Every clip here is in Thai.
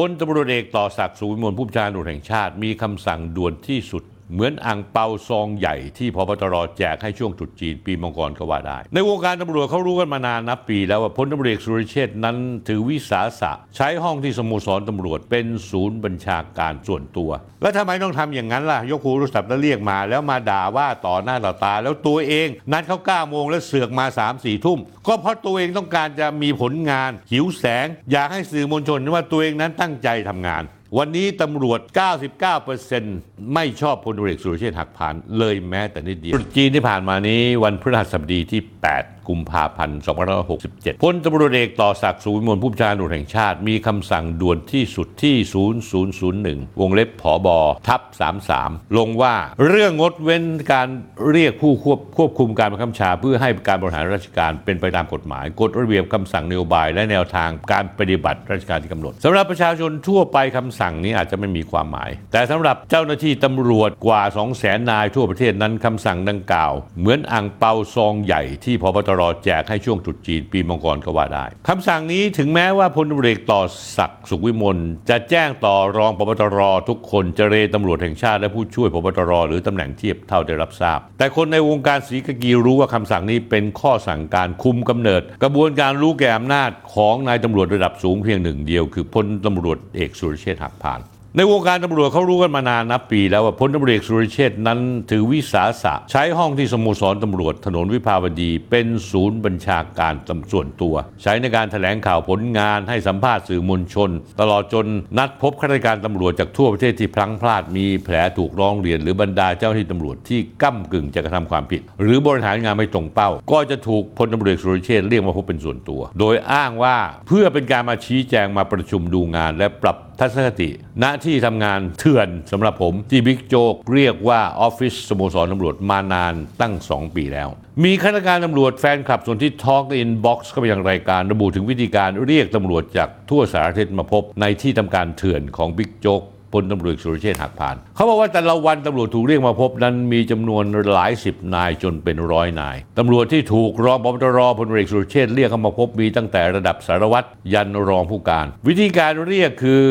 พลตำรวจเอกต่อศักดิ์สุวิมลผู้บัญชาการตำรวจแห่งชาติ มีคำสั่งด่วนที่สุด เหมือนอ่างเปาซองใหญ่ที่พบตรแจกให้ช่วงตรุษจีนปีมังกรก็ว่าได้ ในวงการตำรวจเขารู้กันมานานนับปี แล้วว่าพลตำรวจเอกสุรเชษนั้นถือวิสาสะ ใช้ห้องที่สโมสรตำรวจเป็นศูนย์บัญชาการส่วนตัว แล้วทำไมต้องทำอย่างนั้นล่ะ ยกหูโทรศัพท์แล้วเรียกมาแล้วมาด่าว่าต่อหน้าต่อตา แล้วตัวเองนัดเขา9โมงแล้วเสือกมา3 4ทุ่มก็เพราะตัวเองต้องการจะมีผลงานหิวแสง อยากให้สื่อมวลชนว่าตัวเองนั้นตั้งใจทำงาน วันนี้ตำรวจ 99%ไม่ชอบพลตรเอกสุรเชษฐ์หักพานเลยแม้แต่นิดเดียวจีนที่ผ่านมานี้วันพฤหัสบดีที่ 8 กุมภาพันธ์2567 พลตำรวจเอกต่อศักดิ์สุวิมลผู้บัญชาการตำรวจแห่งชาติ มีคำสั่งด่วนที่สุดที่ 0001 วงเล็บผอบอทับ 33 ลงว่าเรื่องงดเว้นการเรียกผู้ควบควบคุมการบังคับชา เพื่อให้การบริหารราชการเป็นไปตามกฎหมายกฎระเบียบคำสั่งนโยบาย และแนวทางการปฏิบัติราชการที่กำหนดสำหรับประชาชนทั่วไปคำสั่งนี้อาจจะไม่มีความหมาย แต่สำหรับเจ้าหน้าที่ตำรวจกว่า 2 0 0แสนนายทั่วประเทศนั้นคำสั่งดังกล่าว เหมือนอ่างเปาซองใหญ่ที่พบตรแจกให้ช่วงตรุษจีนปีมังกรก็ว่าได้คำสั่งนี้ถึงแม้ว่าพลตำรวจเอกต่อศักดิ์สุขวิมลจะแจ้งต่อรองพบตรทุกคนเจรตำรวจแห่งชาติและผู้ช่วยพบตรหรือตำแหน่งเทียบเท่าได้รับทราบ แต่คนในวงการศรีกากีรู้ว่าคำสั่งนี้เป็นข้อสั่งการคุมกำเนิด กระบวนการรู้แก่อำนาจของนายตำรวจระดับสูงเพียงหนึ่งเดียว คือพลตำรวจเอกสุรเชษฐ์หักพาน ในวงการตำรวจเขารู้กันมานานนับปี แล้วว่าพลตำรวจเอกสุริเชษนั้นถือวิสาสะ ใช้ห้องที่สโมสรตำรวจถนนวิภาวดี เป็นศูนย์บัญชาการตำส่วนตัว ใช้ในการแถลงข่าวผลงานให้สัมภาษณ์สื่อมวลชน ตลอดจนนัดพบข้าราชการตำรวจจากทั่วประเทศที่พลั้งพลาดมีแผลถูกร้องเรียน หรือบรรดาเจ้าหน้าที่ตำรวจที่ก้ำกึ่งจะกระทำความผิด หรือบริหารงานไม่ตรงเป้า ก็จะถูกพลตำรวจเอกสุรเชษฐ์เรียกมาพบเป็นส่วนตัว โดยอ้างว่าเพื่อเป็นการมาชี้แจงมาประชุมดูงาน และปรับ ทัศนคติ ณที่ทำงานเถื่อนสำหรับผมที่บิ๊กโจ๊กเรียกว่าออฟฟิศสโมสรตำรวจมานานตั้ง 2 ปีแล้ว มีข้าราชการตำรวจแฟนคลับสนธิทอล์ก inbox เข้าไปยังรายการระบุถึงวิธีการเรียกตำรวจจากทั่วสารทิศมาพบในที่ทำการเถื่อนของบิ๊กโจ๊ก พลตำรวจสุรเชษฐ์หักพาน เขาบอกว่าแต่ละวันตำรวจถูกเรียกมาพบนั้นมีจำนวนหลายสิบนายจนเป็นร้อยนายตำรวจที่ถูกรองพบตรพลตรวจเอกสุรเชษฐ์เรียกเข้ามาพบมีตั้งแต่ระดับสารวัตรยันรองผู้การ วิธีการเรียกคือ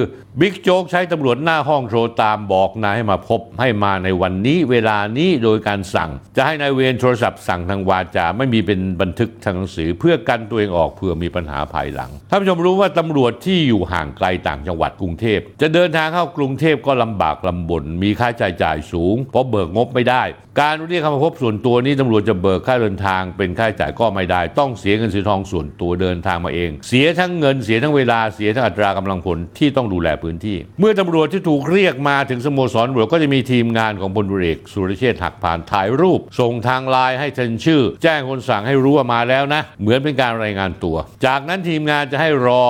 บิ๊กโจ๊กใช้ตำรวจหน้าห้องโทรตามบอกนายให้มาพบให้มาในวันนี้เวลานี้โดยการสั่ง จะให้นายเวรโทรศัพท์สั่งทางวาจาไม่มีเป็นบันทึกทางหนังสือ เพื่อกันตัวเองออกเพื่อมีปัญหาภายหลังท่านผู้ชมรู้ว่าตำรวจที่อยู่ห่างไกลต่างจังหวัดกรุงเทพจะเดินทางเข้ากรุงุงเทพก็ลำบากลำบน มีค่าใช้จ่ายสูง เพราะเบิกงบไม่ได้ การเรียกเข้ามาพบส่วนตัวนี้ตำรวจจะเบิกค่าเดินทางเป็นค่าใช้จ่ายก็ไม่ได้ ต้องเสียเงินเสียทองส่วนตัวเดินทางมาเอง เสียทั้งเงินเสียทั้งเวลาเสียทั้งอัตรากำลังผลที่ต้องดูแลพื้นที่ เมื่อตำรวจที่ถูกเรียกมาถึงสโมสรตำรวจก็จะมีทีมงานของพลตำรวจเอกสุรเชษฐ์หักผ่านถ่ายรูป ส่งทางไลน์ให้เซ็นชื่อ แจ้งคนสั่งให้รู้ว่ามาแล้วนะ เหมือนเป็นการรายงานตัว จากนั้นทีมงานจะให้รอ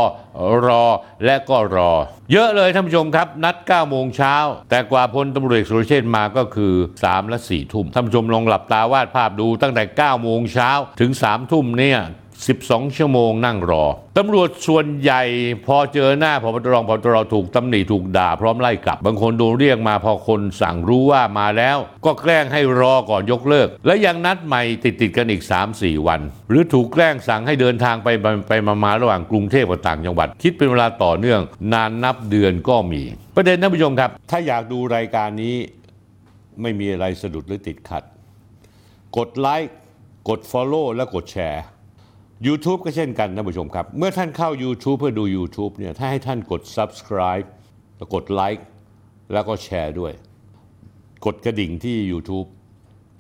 รอและก็รอ เยอะเลยท่านผู้ชมครับ นัด9โมงเช้าแต่กว่าพลตำรวจสุรเชษฐ์มาก็คือ3และ4ทุ่มท่านผู้ชมลองหลับตาวาดภาพดูตั้งแต่ 9 โมงเช้าถึง 3 ทุ่มเนี่ย12 ชั่วโมงนั่งรอ ตำรวจส่วนใหญ่พอเจอหน้าพบตรพบตรถูกตำหนิถูกด่าพร้อมไล่กลับ บางคนโดนเรียกมาพอคนสั่งรู้ว่ามาแล้ว ก็แกล้งให้รอก่อนยกเลิก และยังนัดใหม่ติดติดกันอีก 3-4 วัน หรือถูกแกล้งสั่งให้เดินทางไปไปไปมามาระหว่างกรุงเทพกับต่างจังหวัด คิดเป็นเวลาต่อเนื่อง นานนับเดือนก็มี ประเด็นท่านผู้ชมครับ ถ้าอยากดูรายการนี้ ไม่มีอะไรสะดุดหรือติดขัด กดไลค์กด Follow และกดแชร์ YouTube ก็เช่นกันท่านผู้ชมครับ เมื่อท่านเข้า YouTube เพื่อดู YouTube เนี่ยถ้าให้ท่านกด Subscribe แล้วกดไลค์แล้วก็แชร์ด้วย กดกระดิ่งที่ YouTube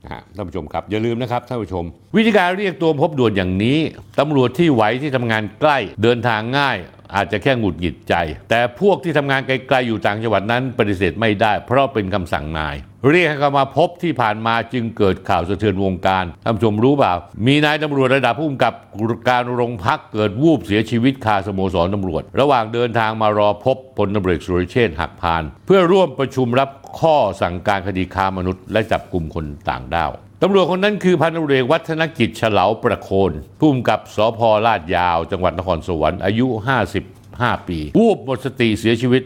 นะฮะท่านผู้ชมครับ อย่าลืมนะครับท่านผู้ชม วิธีการเรียกตัวพบด่วนอย่างนี้ตำรวจที่ไหวที่ทำงานใกล้เดินทางง่าย อาจจะแค่หงุดหงิดใจ แต่พวกที่ทำงานไกลๆอยู่ต่างจังหวัดนั้นปฏิเสธไม่ได้ เพราะเป็นคำสั่งนาย เรียกให้เขามาพบที่ผ่านมาจึงเกิดข่าวสะเทือนวงการท่านผู้ชมรู้เปล่า มีนายตำรวจระดับผู้กำกับการโรงพักเกิดวูบเสียชีวิตคาสโมสรตำรวจ ระหว่างเดินทางมารอพบพลตำรวจสุรเชษฐ์หักพาน เพื่อร่วมประชุมรับข้อสั่งการคดีค้ามนุษย์ และจับกลุ่มคนต่างด้าวตำรวจคนนั้นคือพันตำรวจเอกวัฒนกิจเฉลาประโคนผู้กำกับสพลาดยาว จังหวัดนครสวรรค์อายุ 55 ปีวูบหมดสติเสียชีวิต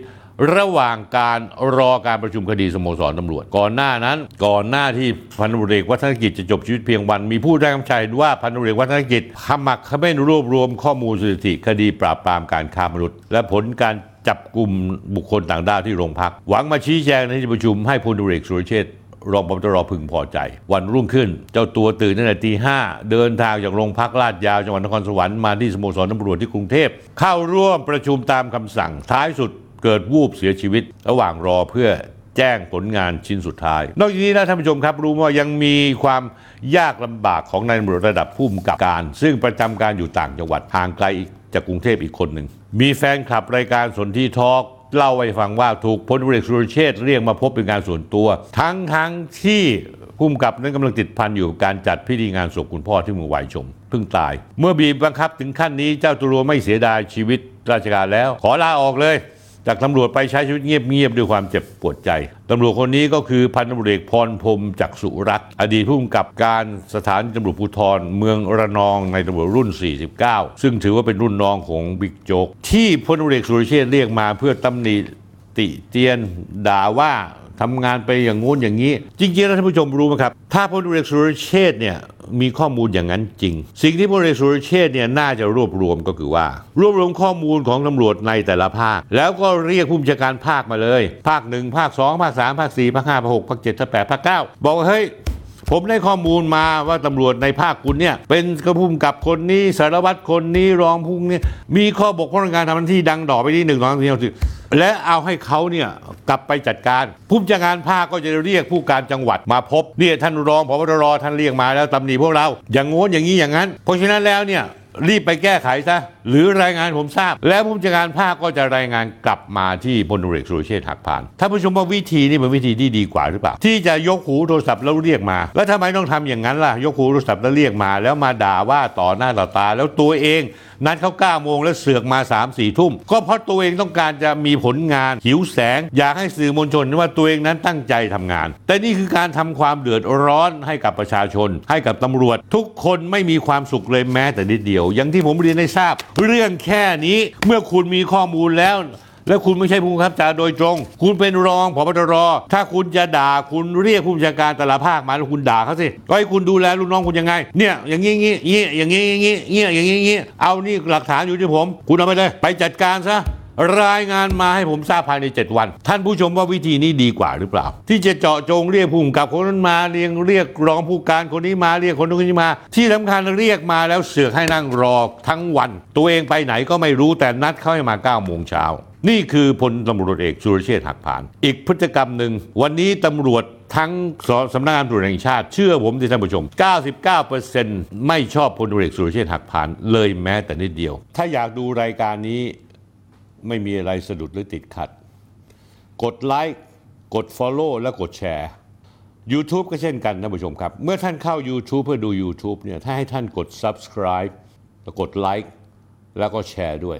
ระหว่างการรอการประชุมคดีสโมสรตำรวจ ก่อนหน้านั้น ก่อนหน้าที่พันตำรวจเอกวัฒนกิจจะจบชีวิตเพียงวัน มีผู้ได้คำชัยว่าพันตำรวจเอกวัฒนกิจขมักเขม้นรวบรวมข้อมูลสถิติคดีปราบปรามการค้ามนุษย์ และผลการจับกลุ่มบุคคลต่างด้าวที่โรงพัก หวังมาชี้แจงในที่ประชุมให้พลตุเอกสุรเชษรองพบตรพึงพอใจ วันรุ่งขึ้น เจ้าตัวตื่นตั้งแต่ตีห้าเดินทางจากโรงพักลาดยาวจังหวัดนครสวรรค์มาที่สโมสรตำรวจที่กรุงเทพเข้าร่วมประชุมตามคำสั่งท้ายสุด เกิดวูบเสียชีวิต ระหว่างรอเพื่อแจ้งผลงานชิ้นสุดท้าย นอกจากนี้นะท่านผู้ชมครับ รู้ว่ายังมีความยากลำบากของนายตำรวจระดับผู้กำกับการ ซึ่งประจำการอยู่ต่างจังหวัดห่างไกลจากกรุงเทพอีกคนหนึ่งมีแฟนคลับรายการสนที่ทอล์กเล่าให้ฟังว่าถูกพลตรวจเอสุรเชษเรียกมาพบเป็นการส่วนตัว ทั้งทั้งที่ผู้กำกับนั้นกำลังติดพันอยู่กับการจัดพิธีงานศพคุณพ่อที่เมืองวายชมเพิ่งตาย เมื่อบีบบังคับถึงขั้นนี้เจ้าตัวไม่เสียดายชีวิตราชการแล้ว ขอลาออกเลย จากตำรวจไปใช้ชีวิตเงียบๆด้วยความเจ็บปวดใจตำรวจคนนี้ก็คือพันตำรวจเอกพรพรมจักษุรักษ์อดีตผู้กำกับการสถานีตำรวจภูธรเมืองระนองในตำรวจรุ่น 49 ซึ่งถือว่าเป็นรุ่นน้องของบิ๊กโจ๊กที่พลตำรวจเอกสุรเชษเรียกมาเพื่อตำหนิติเตียนด่าว่าทำงานไปอย่างงู้นอย่างนี้ จริงๆแล้วท่านผู้ชมรู้ไหมครับ ถ้าพลตำรวจเอกสุรเชษเนี่ย มีข้อมูลอย่างนั้นจริง สิ่งที่พลตำรวจเอกสุรเชษฐ์เนี่ยน่าจะรวบรวมก็คือว่า รวบรวมข้อมูลของตำรวจในแต่ละภาค แล้วก็เรียกผู้บัญชาการภาคมาเลย ภาคหนึ่งภาคสองภาคสามภาคสี่ภาคห้าภาคหกภาคเจ็ดภาคแปดภาคเก้าบอกเฮ้ยผมได้ข้อมูลมาว่าตำรวจในภาคคุณเนี่ย เป็นกระพุ่มกับคนนี้สารวัตรคนนี้รองผู้นี้มีข้อบกพร่องในการทำหน้าที่ดังดอไปที่หนึ่งสองสามสี่ห้าหกเจ็ด และเอาให้เขาเนี่ยกลับไปจัดการผู้บัญชาการภาคก็จะเรียกผู้การจังหวัดมาพบเนี่ยท่านรองพบตรท่านเรียกมาแล้วตำหนิพวกเรา อย่างโน้นอย่างนี้อย่างนั้น เพราะฉะนั้นแล้วเนี่ยรีบไปแก้ไขซะหรือรายงานผมทราบ แล้วผู้บัญชาการภาคก็จะรายงานกลับมาที่พลตรวจเอกสุรเชษฐ์หักพานท่านผู้ชมว่าวิธีนี้เป็นวิธีที่ดีกว่าหรือเปล่า ที่จะยกหูโทรศัพท์แล้วเรียกมา แล้วทำไมต้องทำอย่างนั้นล่ะ ยกหูโทรศัพท์แล้วเรียกมา แล้วมาด่าว่าต่อหน้าต่อตาแล้วตัวเอง นัดเขา9โมงแล้วเสือกมา 3 4ทุ่ม ก็เพราะตัวเองต้องการจะมีผลงาน หิวแสง อยากให้สื่อมวลชนว่าตัวเองนั้นตั้งใจทำงาน แต่นี่คือการทำความเดือดร้อนให้กับประชาชน ให้กับตำรวจ ทุกคนไม่มีความสุขเลยแม้แต่นิดเดียว อย่างที่ผมเรียนให้ทราบ เรื่องแค่นี้เมื่อคุณมีข้อมูลแล้ว แล้วคุณไม่ใช่ผู้บังคับบัญชาโดยตรง คุณเป็นรองผบตร ถ้าคุณจะด่าคุณเรียกผู้บัญชาการแต่ละภาคมาแล้วคุณด่าเขาสิก็ให้คุณดูแลลูกน้องคุณยังไง เนี่ยอย่างงี้งี้งี้อย่างงี้งี้งี้อย่างงี้งี้เอานี่หลักฐานอยู่ที่ผม คุณเอาไปเลย ไปจัดการซะรายงานมาให้ผมทราบภายใน 7 วัน ท่านผู้ชมว่าวิธีนี้ดีกว่าหรือเปล่า ที่จะเจาะจงเรียกผู้กำกับคนนั้นมาเรียงเรียกรองผู้การคนนี้มาเรียกคนนู้นคนนี้มา ที่สำคัญเรียกมาแล้วเสือกให้นั่งรอทั้งวัน ตัวเองไปไหนก็ไม่รู้แต่นัดเขาให้มา9โมงเช้า นี่คือพลตำรวจเอกสุรเชษฐ์หักพาน อีกพฤติกรรมหนึ่ง วันนี้ตำรวจทั้งสสำนักงานตำรวจแห่งชาติ เชื่อผมที่ท่านผู้ชม 99%ไม่ชอบพลตำรวจเอกสุรเชษฐ์หักพานเลยแม้แต่นิดเดียว ถ้าอยากดูรายการนี้ไม่มีอะไรสะดุดหรือติดขัด กดไลค์กด Follow และกดแชร์ YouTube ก็เช่นกันท่านผู้ชมครับ เมื่อท่านเข้า YouTube เพื่อดู YouTube เนี่ยถ้าให้ท่านกด Subscribe แล้วกดไลค์แล้วก็แชร์ด้วย